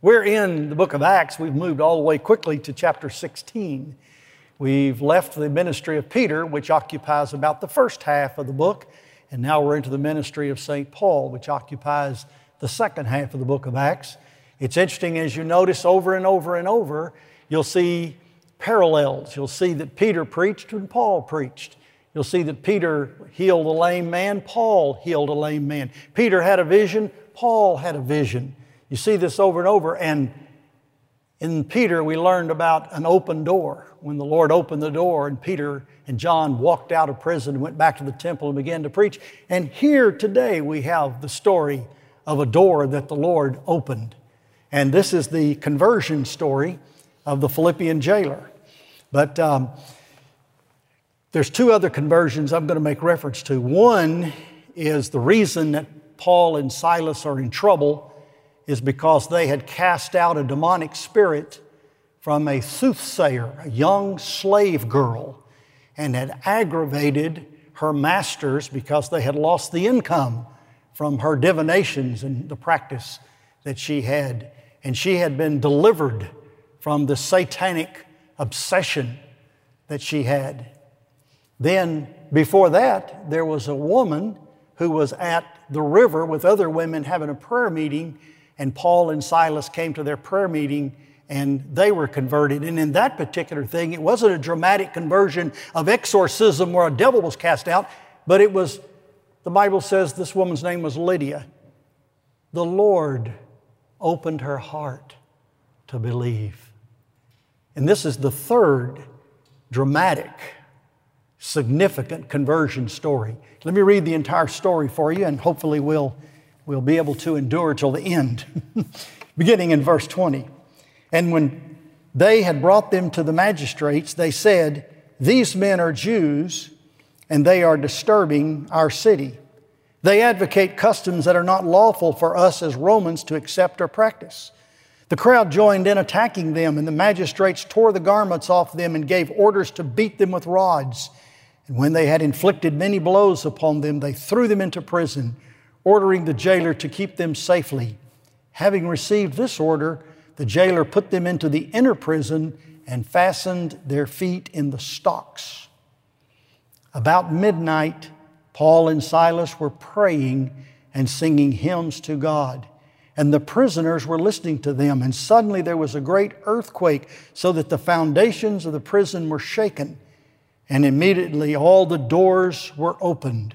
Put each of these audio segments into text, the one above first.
We're in the book of Acts. We've moved all the way quickly to chapter 16. We've left the ministry of Peter, which occupies about the first half of the book, and now we're into the ministry of St. Paul, which occupies the second half of the book of Acts. It's interesting as you notice over and over and over, you'll see parallels. You'll see that Peter preached and Paul preached. You'll see that Peter healed a lame man, Paul healed a lame man. Peter had a vision, Paul had a vision. You see this over and over. And in Peter, we learned about an open door. When the Lord opened the door, and Peter and John walked out of prison and went back to the temple and began to preach. And here today, we have the story of a door that the Lord opened. And this is the conversion story of the Philippian jailer. But um, there's two other conversions I'm going to make reference to. One is the reason that Paul and Silas are in trouble is because they had cast out a demonic spirit from a soothsayer, a young slave girl, and had aggravated her masters because they had lost the income from her divinations and the practice that she had. And she had been delivered from the satanic obsession that she had. Then, before that, there was a woman who was at the river with other women having a prayer meeting, and Paul and Silas came to their prayer meeting and they were converted. And in that particular thing, it wasn't a dramatic conversion of exorcism where a devil was cast out, but it was, the Bible says this woman's name was Lydia. The Lord opened her heart to believe. And this is the third dramatic significant conversion story. Let me read the entire story for you, and hopefully we'll, we'll be able to endure till the end. Beginning in verse 20. And when they had brought them to the magistrates, they said, These men are Jews, and they are disturbing our city. They advocate customs that are not lawful for us as Romans to accept or practice. The crowd joined in attacking them, and the magistrates tore the garments off them and gave orders to beat them with rods. And when they had inflicted many blows upon them, they threw them into prison, ordering the jailer to keep them safely. Having received this order, the jailer put them into the inner prison and fastened their feet in the stocks. About midnight, Paul and Silas were praying and singing hymns to God. And the prisoners were listening to them. And suddenly there was a great earthquake, so that the foundations of the prison were shaken. And immediately all the doors were opened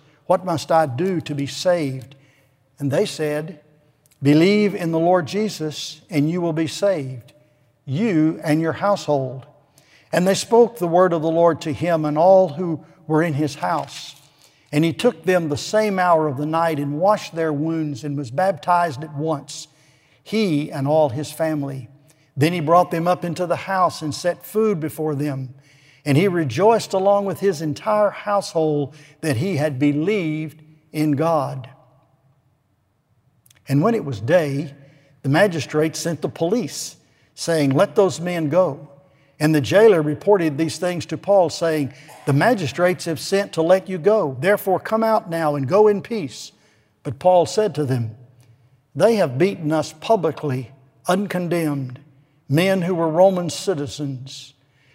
what must I do to be saved? And they said, Believe in the Lord Jesus, and you will be saved, you and your household. And they spoke the word of the Lord to him and all who were in his house. And he took them the same hour of the night and washed their wounds and was baptized at once, he and all his family. Then he brought them up into the house and set food before them. And he rejoiced along with his entire household that he had believed in God. And when it was day, the magistrate sent the police, saying, Let those men go. And the jailer reported these things to Paul, saying, The magistrates have sent to let you go. Therefore, come out now and go in peace. But Paul said to them, They have beaten us publicly, uncondemned, men who were Roman citizens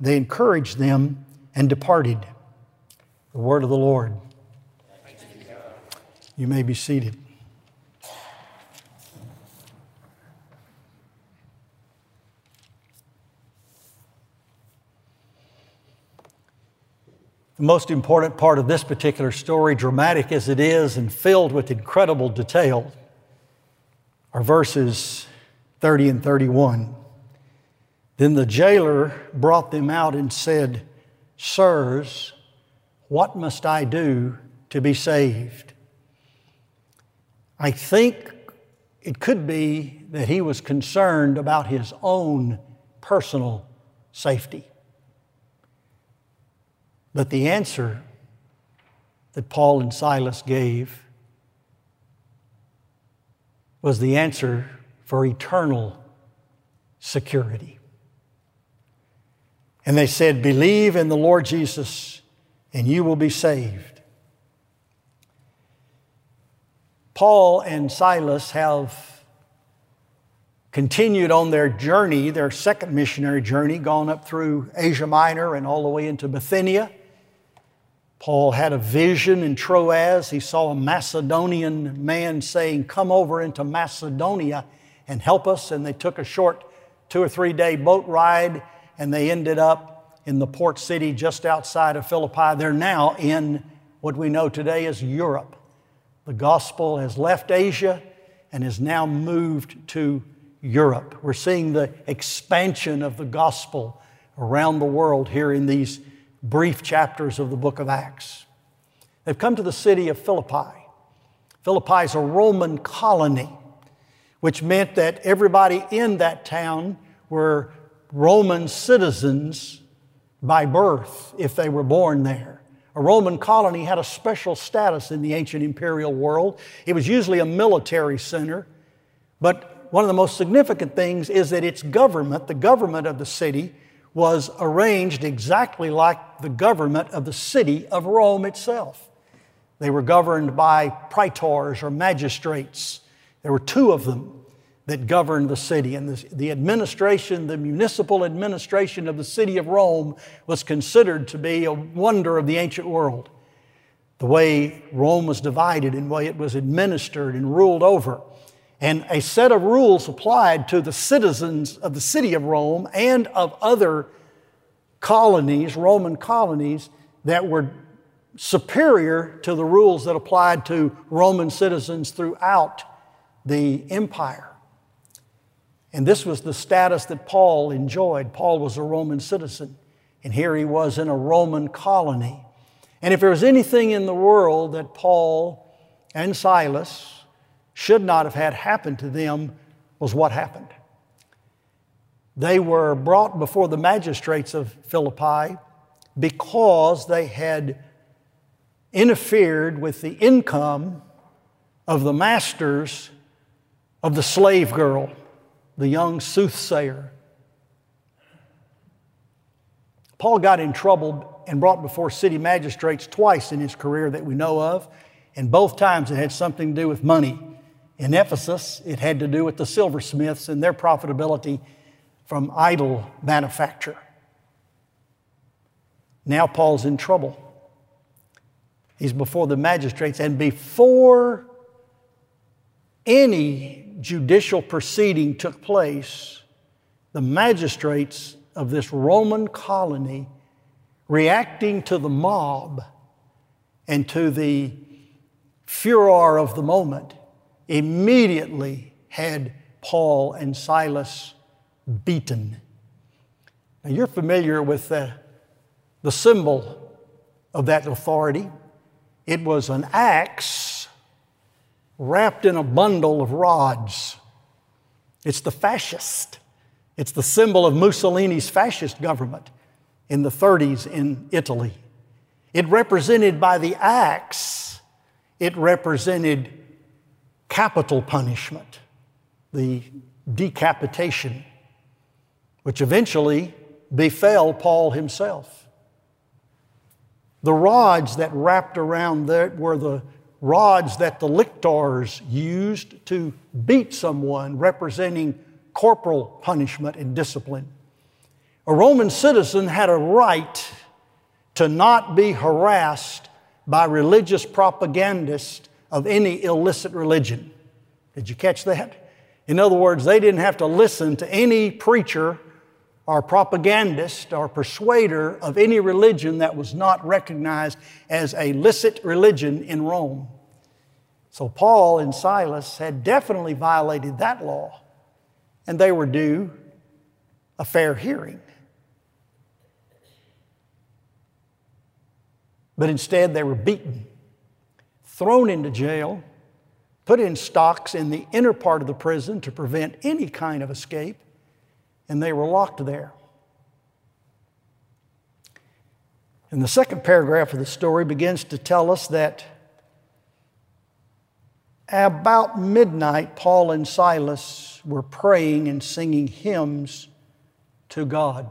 they encouraged them and departed. The word of the Lord. You may be seated. The most important part of this particular story, dramatic as it is and filled with incredible detail, are verses 30 and 31. Then the jailer brought them out and said, Sirs, what must I do to be saved? I think it could be that he was concerned about his own personal safety. But the answer that Paul and Silas gave was the answer for eternal security. And they said, Believe in the Lord Jesus, and you will be saved. Paul and Silas have continued on their journey, their second missionary journey, gone up through Asia Minor and all the way into Bithynia. Paul had a vision in Troas. He saw a Macedonian man saying, Come over into Macedonia and help us. And they took a short two or three day boat ride and they ended up in the port city just outside of Philippi. They're now in what we know today as Europe. The gospel has left Asia and has now moved to Europe. We're seeing the expansion of the gospel around the world here in these brief chapters of the book of Acts. They've come to the city of Philippi. Philippi is a Roman colony, which meant that everybody in that town were Roman citizens by birth if they were born there. A Roman colony had a special status in the ancient imperial world. It was usually a military center, but one of the most significant things is that its government, the government of the city, was arranged exactly like the government of the city of Rome itself. They were governed by praetors or magistrates. There were two of them that governed the city. And the, the, administration, the municipal administration of the city of Rome, was considered to be a wonder of the ancient world. The way Rome was divided and the way it was administered and ruled over. And a set of rules applied to the citizens of the city of Rome and of other colonies, Roman colonies, that were superior to the rules that applied to Roman citizens throughout the empire. And this was the status that Paul enjoyed. Paul was a Roman citizen, and here he was in a Roman colony. And if there was anything in the world that Paul and Silas should not have had happen to them was what happened. They were brought before the magistrates of Philippi because they had interfered with the income of the masters of the slave girl, the young soothsayer. Paul got in trouble and brought before city magistrates twice in his career that we know of, and both times it had something to do with money. In Ephesus, it had to do with the silversmiths and their profitability from idol manufacture. Now Paul's in trouble. He's before the magistrates, and before any judicial proceeding took place, the magistrates of this Roman colony, reacting to the mob and to the furor of the moment, immediately had Paul and Silas beaten. Now, you're familiar with the, the symbol of that authority. It was an axe wrapped in a bundle of rods. It's the fasces. It's the symbol of Mussolini's fascist government in the 30s in Italy. It represented by the axe, it represented capital punishment, the decapitation, which eventually befell Paul himself. The rods that wrapped around there were the rods that the lictors used to beat someone, representing corporal punishment and discipline. A Roman citizen had a right to not be harassed by religious propagandists of any illicit religion. Did you catch that? In other words, they didn't have to listen to any preacher or propagandist or persuader of any religion that was not recognized as a licit religion in Rome. So Paul and Silas had definitely violated that law, and they were due a fair hearing. But instead, they were beaten, thrown into jail, put in stocks in the inner part of the prison to prevent any kind of escape, and they were locked there. And the second paragraph of the story begins to tell us that about midnight, Paul and Silas were praying and singing hymns to God.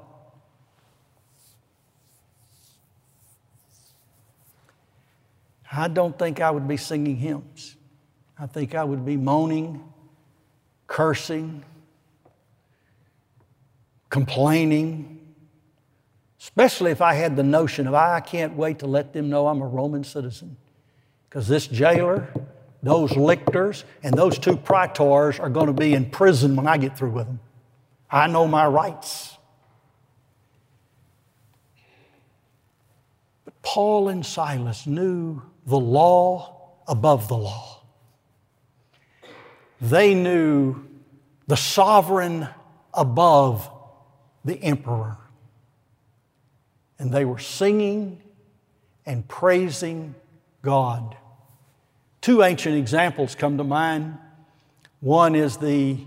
I don't think I would be singing hymns. I think I would be moaning, cursing, complaining, especially if I had the notion of, I can't wait to let them know I'm a Roman citizen. Because this jailer, those lictors, and those two praetors are going to be in prison when I get through with them. I know my rights. But Paul and Silas knew the law above the law. They knew the sovereign above the emperor. And they were singing and praising God. Two ancient examples come to mind. One is the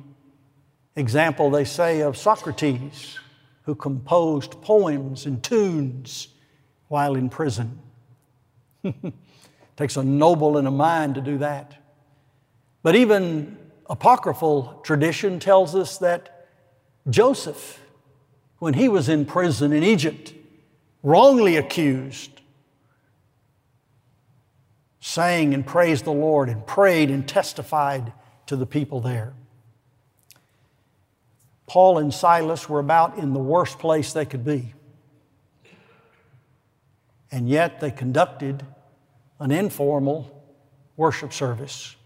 example, they say, of Socrates, who composed poems and tunes while in prison. Takes a noble and a mind to do that. But even apocryphal tradition tells us that Joseph, when he was in prison in Egypt, wrongly accused, sang and praised the Lord and prayed and testified to the people there. Paul and Silas were about in the worst place they could be. And yet they conducted an informal worship service.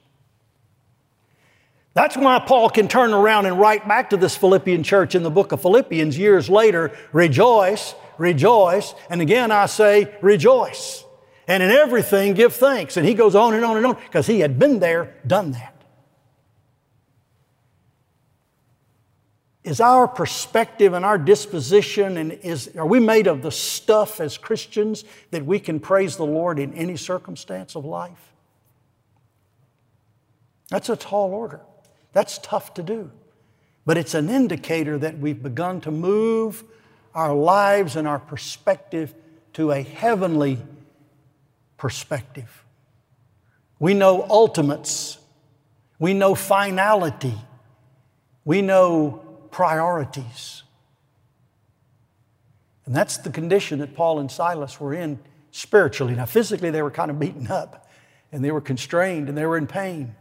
That's why Paul can turn around and write back to this Philippian church in the book of Philippians years later rejoice, rejoice, and again I say rejoice. And in everything give thanks. And he goes on and on and on because he had been there, done that. Is our perspective and our disposition and is are we made of the stuff as Christians that we can praise the Lord in any circumstance of life? That's a tall order. That's tough to do. But it's an indicator that we've begun to move our lives and our perspective to a heavenly perspective. We know ultimates, we know finality, we know priorities. And that's the condition that Paul and Silas were in spiritually. Now, physically, they were kind of beaten up and they were constrained and they were in pain.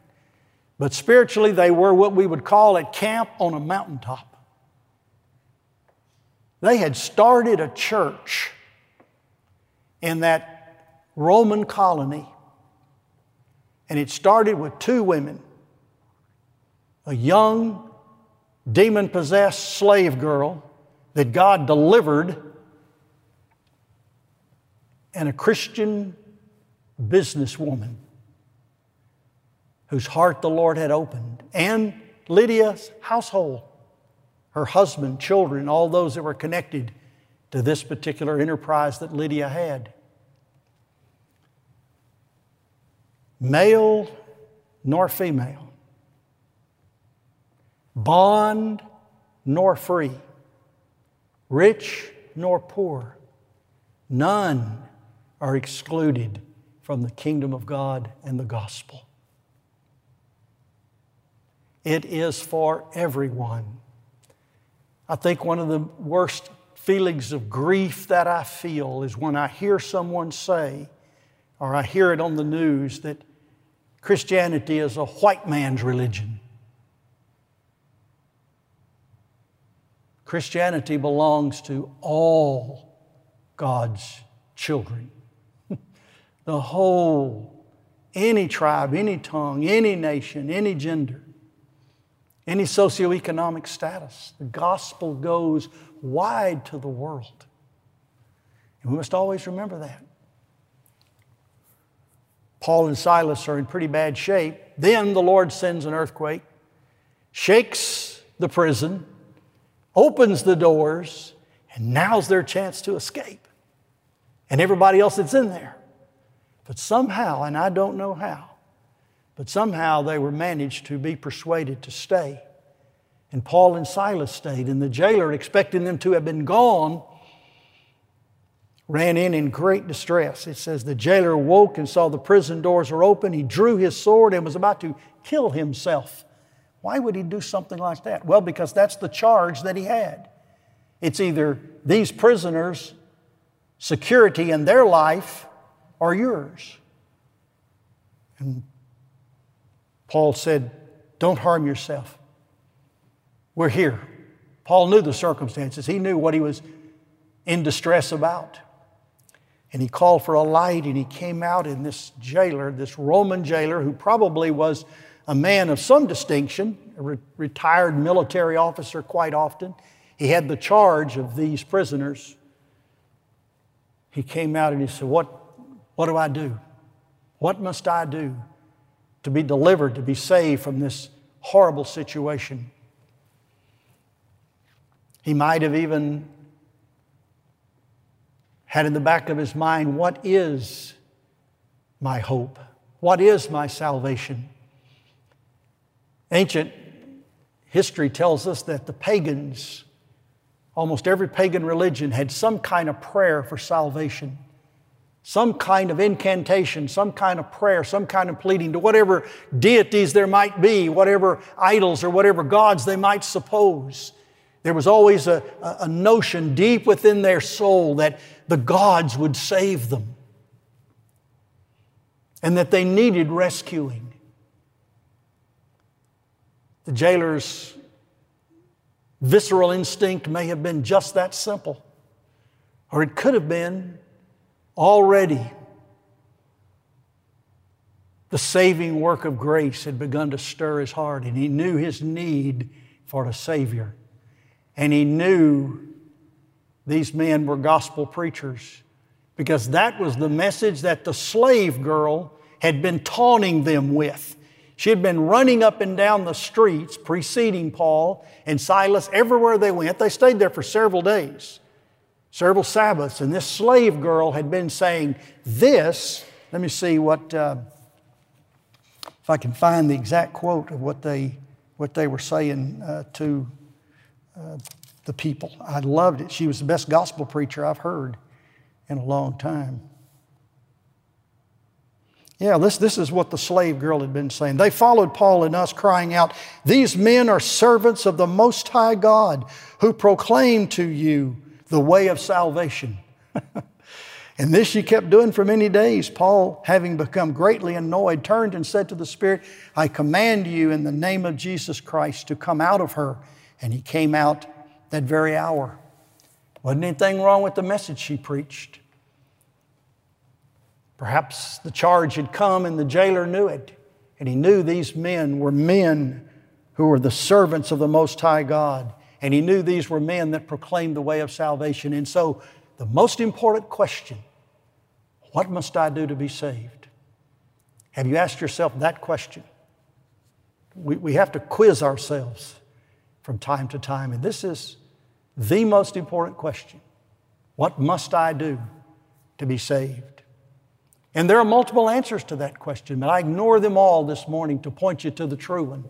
But spiritually, they were what we would call a camp on a mountaintop. They had started a church in that Roman colony, and it started with two women a young, demon possessed slave girl that God delivered, and a Christian businesswoman whose heart the Lord had opened, and Lydia's household, her husband, children, all those that were connected to this particular enterprise that Lydia had. Male nor female, bond nor free, rich nor poor, none are excluded from the kingdom of God and the gospel. It is for everyone. I think one of the worst feelings of grief that I feel is when I hear someone say, or I hear it on the news, that Christianity is a white man's religion. Christianity belongs to all God's children. the whole, any tribe, any tongue, any nation, any gender. Any socioeconomic status. The gospel goes wide to the world. And we must always remember that. Paul and Silas are in pretty bad shape. Then the Lord sends an earthquake, shakes the prison, opens the doors, and now's their chance to escape. And everybody else that's in there. But somehow, and I don't know how, but somehow they were managed to be persuaded to stay. And Paul and Silas stayed, and the jailer, expecting them to have been gone, ran in in great distress. It says the jailer woke and saw the prison doors were open. He drew his sword and was about to kill himself. Why would he do something like that? Well, because that's the charge that he had. It's either these prisoners' security in their life or yours. And Paul said, Don't harm yourself. We're here. Paul knew the circumstances, he knew what he was in distress about. And he called for a light, and he came out, in this jailer, this Roman jailer, who probably was a man of some distinction, a re- retired military officer quite often. He had the charge of these prisoners. He came out and he said, What, what do I do? What must I do to be delivered, to be saved from this horrible situation? He might have even had in the back of his mind, What is my hope? What is my salvation? Ancient history tells us that the pagans, almost every pagan religion, had some kind of prayer for salvation, some kind of incantation, some kind of prayer, some kind of pleading to whatever deities there might be, whatever idols or whatever gods they might suppose. There was always a, a notion deep within their soul that the gods would save them and that they needed rescuing. The jailer's visceral instinct may have been just that simple, or it could have been already the saving work of grace had begun to stir his heart, and he knew his need for a Savior. And he knew these men were gospel preachers because that was the message that the slave girl had been taunting them with. She had been running up and down the streets preceding Paul and Silas everywhere they went. They stayed there for several days, several Sabbaths, and this slave girl had been saying, This, let me see what, uh, if I can find the exact quote of what they, what they were saying uh, to uh, the people. I loved it. She was the best gospel preacher I've heard in a long time. Yeah, this, this is what the slave girl had been saying. They followed Paul and us, crying out, These men are servants of the Most High God who proclaim to you the way of salvation. and this she kept doing for many days. Paul, having become greatly annoyed, turned and said to the Spirit, I command you in the name of Jesus Christ to come out of her. And he came out that very hour. Wasn't anything wrong with the message she preached. Perhaps the charge had come and the jailer knew it. And he knew these men were men who were the servants of the Most High God. And he knew these were men that proclaimed the way of salvation. And so, the most important question what must I do to be saved? Have you asked yourself that question? We, we have to quiz ourselves from time to time. And this is the most important question What must I do to be saved? And there are multiple answers to that question, but I ignore them all this morning to point you to the true one,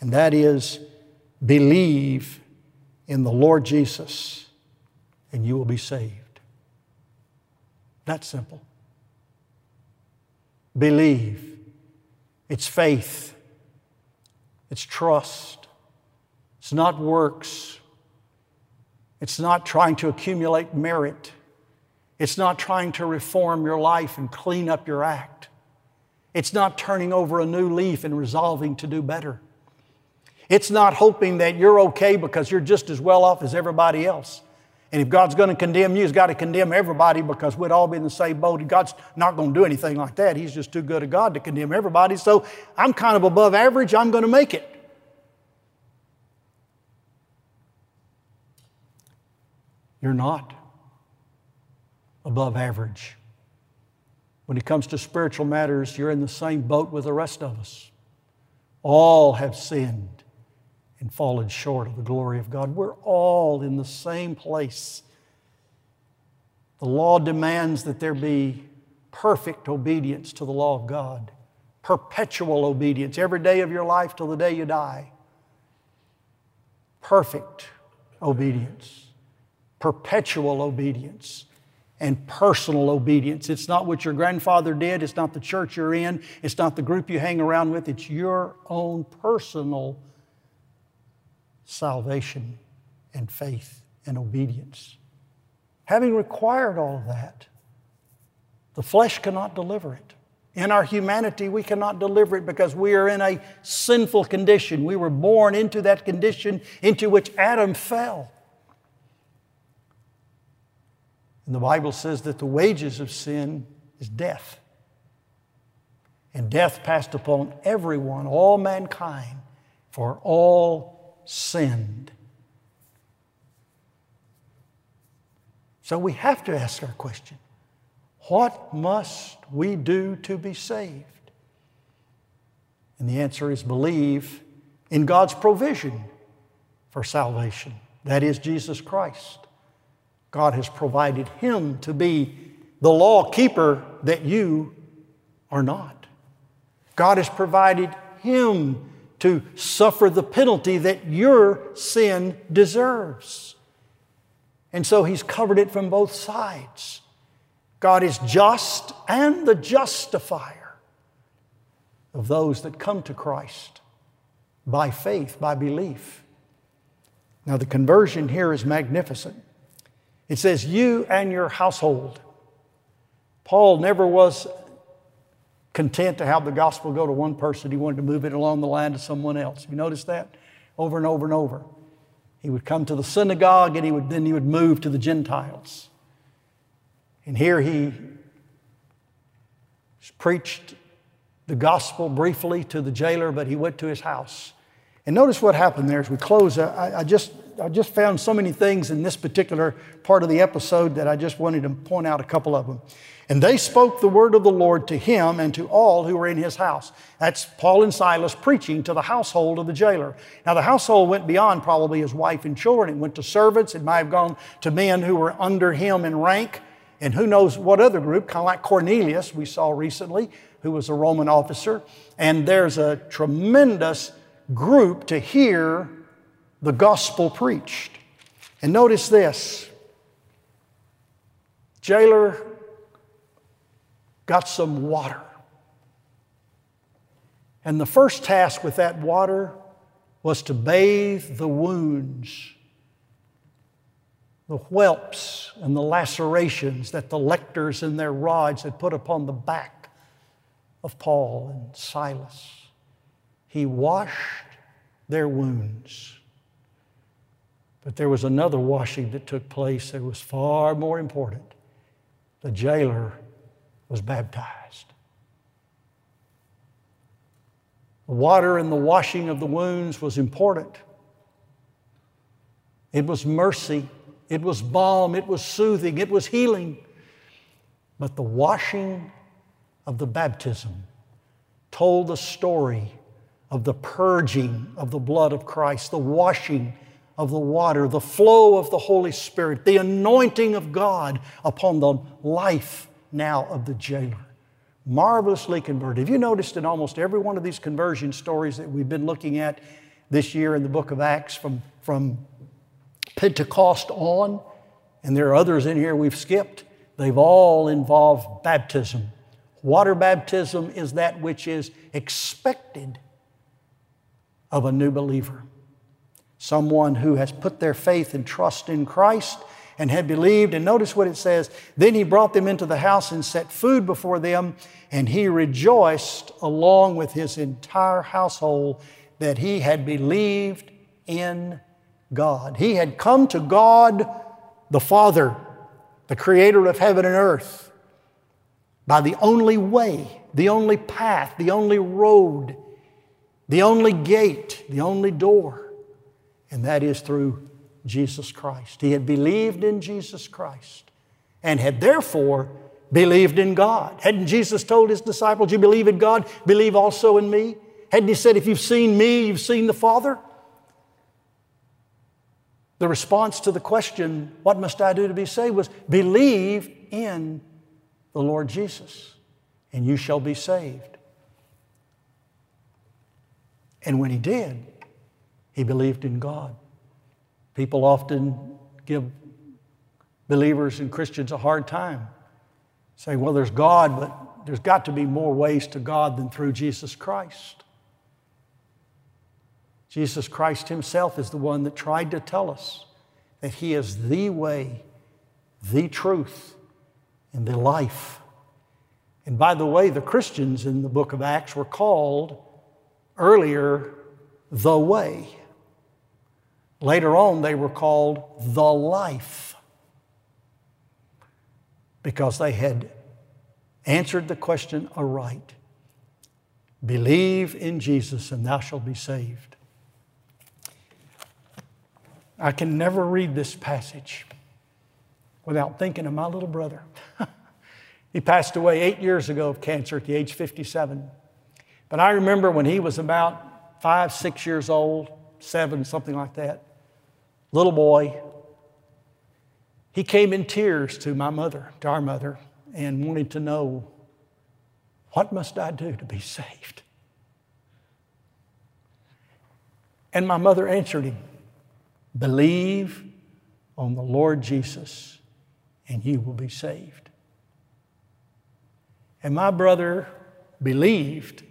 and that is believe in the Lord Jesus and you will be saved. That's simple. Believe. It's faith. It's trust. It's not works. It's not trying to accumulate merit. It's not trying to reform your life and clean up your act. It's not turning over a new leaf and resolving to do better. It's not hoping that you're okay because you're just as well off as everybody else. And if God's going to condemn you, He's got to condemn everybody because we'd all be in the same boat. God's not going to do anything like that. He's just too good a God to condemn everybody. So I'm kind of above average. I'm going to make it. You're not above average. When it comes to spiritual matters, you're in the same boat with the rest of us. All have sinned and fallen short of the glory of God. We're all in the same place. The law demands that there be perfect obedience to the law of God, perpetual obedience every day of your life till the day you die. Perfect obedience, perpetual obedience and personal obedience. It's not what your grandfather did, it's not the church you're in, it's not the group you hang around with, it's your own personal salvation and faith and obedience. Having required all of that, the flesh cannot deliver it. In our humanity, we cannot deliver it because we are in a sinful condition. We were born into that condition into which Adam fell. And the Bible says that the wages of sin is death. And death passed upon everyone, all mankind, for all sinned. So we have to ask our question what must we do to be saved? And the answer is believe in God's provision for salvation. That is Jesus Christ. God has provided him to be the law keeper that you are not. God has provided him to suffer the penalty that your sin deserves. And so he's covered it from both sides. God is just and the justifier of those that come to Christ by faith, by belief. Now, the conversion here is magnificent. It says, You and your household. Paul never was content to have the gospel go to one person. He wanted to move it along the line to someone else. You notice that? Over and over and over. He would come to the synagogue and he would, then he would move to the Gentiles. And here he preached the gospel briefly to the jailer, but he went to his house. And notice what happened there as we close. I, I just I just found so many things in this particular part of the episode that I just wanted to point out a couple of them. And they spoke the word of the Lord to him and to all who were in his house. That's Paul and Silas preaching to the household of the jailer. Now, the household went beyond probably his wife and children. It went to servants. It might have gone to men who were under him in rank. And who knows what other group, kind of like Cornelius, we saw recently, who was a Roman officer. And there's a tremendous group to hear the gospel preached. And notice this jailer got some water. And the first task with that water was to bathe the wounds, the whelps and the lacerations that the lictors and their rods had put upon the back of Paul and Silas. He washed their wounds. But there was another washing that took place that was far more important. The jailer was baptized. The water and the washing of the wounds was important. It was mercy, it was balm, it was soothing, it was healing. But the washing of the baptism told the story of the purging of the blood of Christ, the washing of the water, the flow of the Holy Spirit, the anointing of God upon the life now of the jailer. Marvelously converted. Have you noticed in almost every one of these conversion stories that we've been looking at this year in the book of Acts from, from Pentecost on, and there are others in here we've skipped, they've all involved baptism. Water baptism is that which is expected of a new believer someone who has put their faith and trust in Christ and had believed. And notice what it says Then he brought them into the house and set food before them, and he rejoiced along with his entire household that he had believed in God. He had come to God the Father, the creator of heaven and earth, by the only way, the only path, the only road, the only gate, the only door and that is through Jesus Christ. He had believed in Jesus Christ and had therefore believed in God. Hadn't Jesus told his disciples, You believe in God, believe also in me? Hadn't he said, If you've seen me, you've seen the Father? The response to the question, What must I do to be saved? was believe in the Lord Jesus, and you shall be saved. And when he did, he believed in God. People often give believers and Christians a hard time. saying, well, there's God, but there's got to be more ways to God than through Jesus Christ. Jesus Christ Himself is the one that tried to tell us that He is the way, the truth, and the life. And by the way, the Christians in the book of Acts were called earlier the way. Later on, they were called the life because they had answered the question aright Believe in Jesus, and thou shalt be saved. I can never read this passage without thinking of my little brother. he passed away eight years ago of cancer at the age 57. But I remember when he was about five, six years old, seven, something like that, little boy, he came in tears to my mother, to our mother, and wanted to know what must I do to be saved? And my mother answered him Believe on the Lord Jesus, and you will be saved. And my brother believed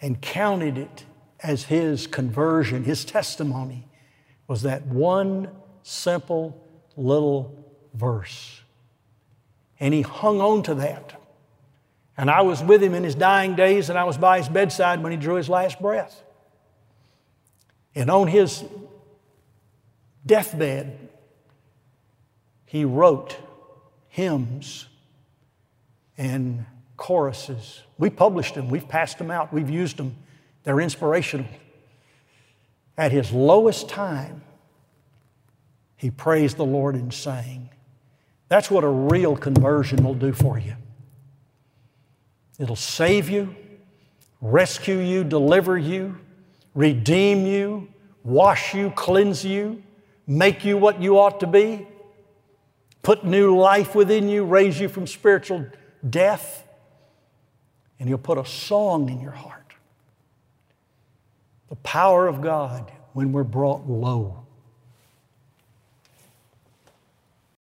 and counted it as his conversion, his testimony was that one simple little verse. And he hung on to that. And I was with him in his dying days, and I was by his bedside when he drew his last breath. And on his deathbed, he wrote hymns and choruses. We published them, we've passed them out, we've used them. They're inspirational. At his lowest time, he praised the Lord and sang. That's what a real conversion will do for you. It'll save you, rescue you, deliver you, redeem you, wash you, cleanse you, make you what you ought to be, put new life within you, raise you from spiritual death, and He'll put a song in your heart. The power of God when we're brought low.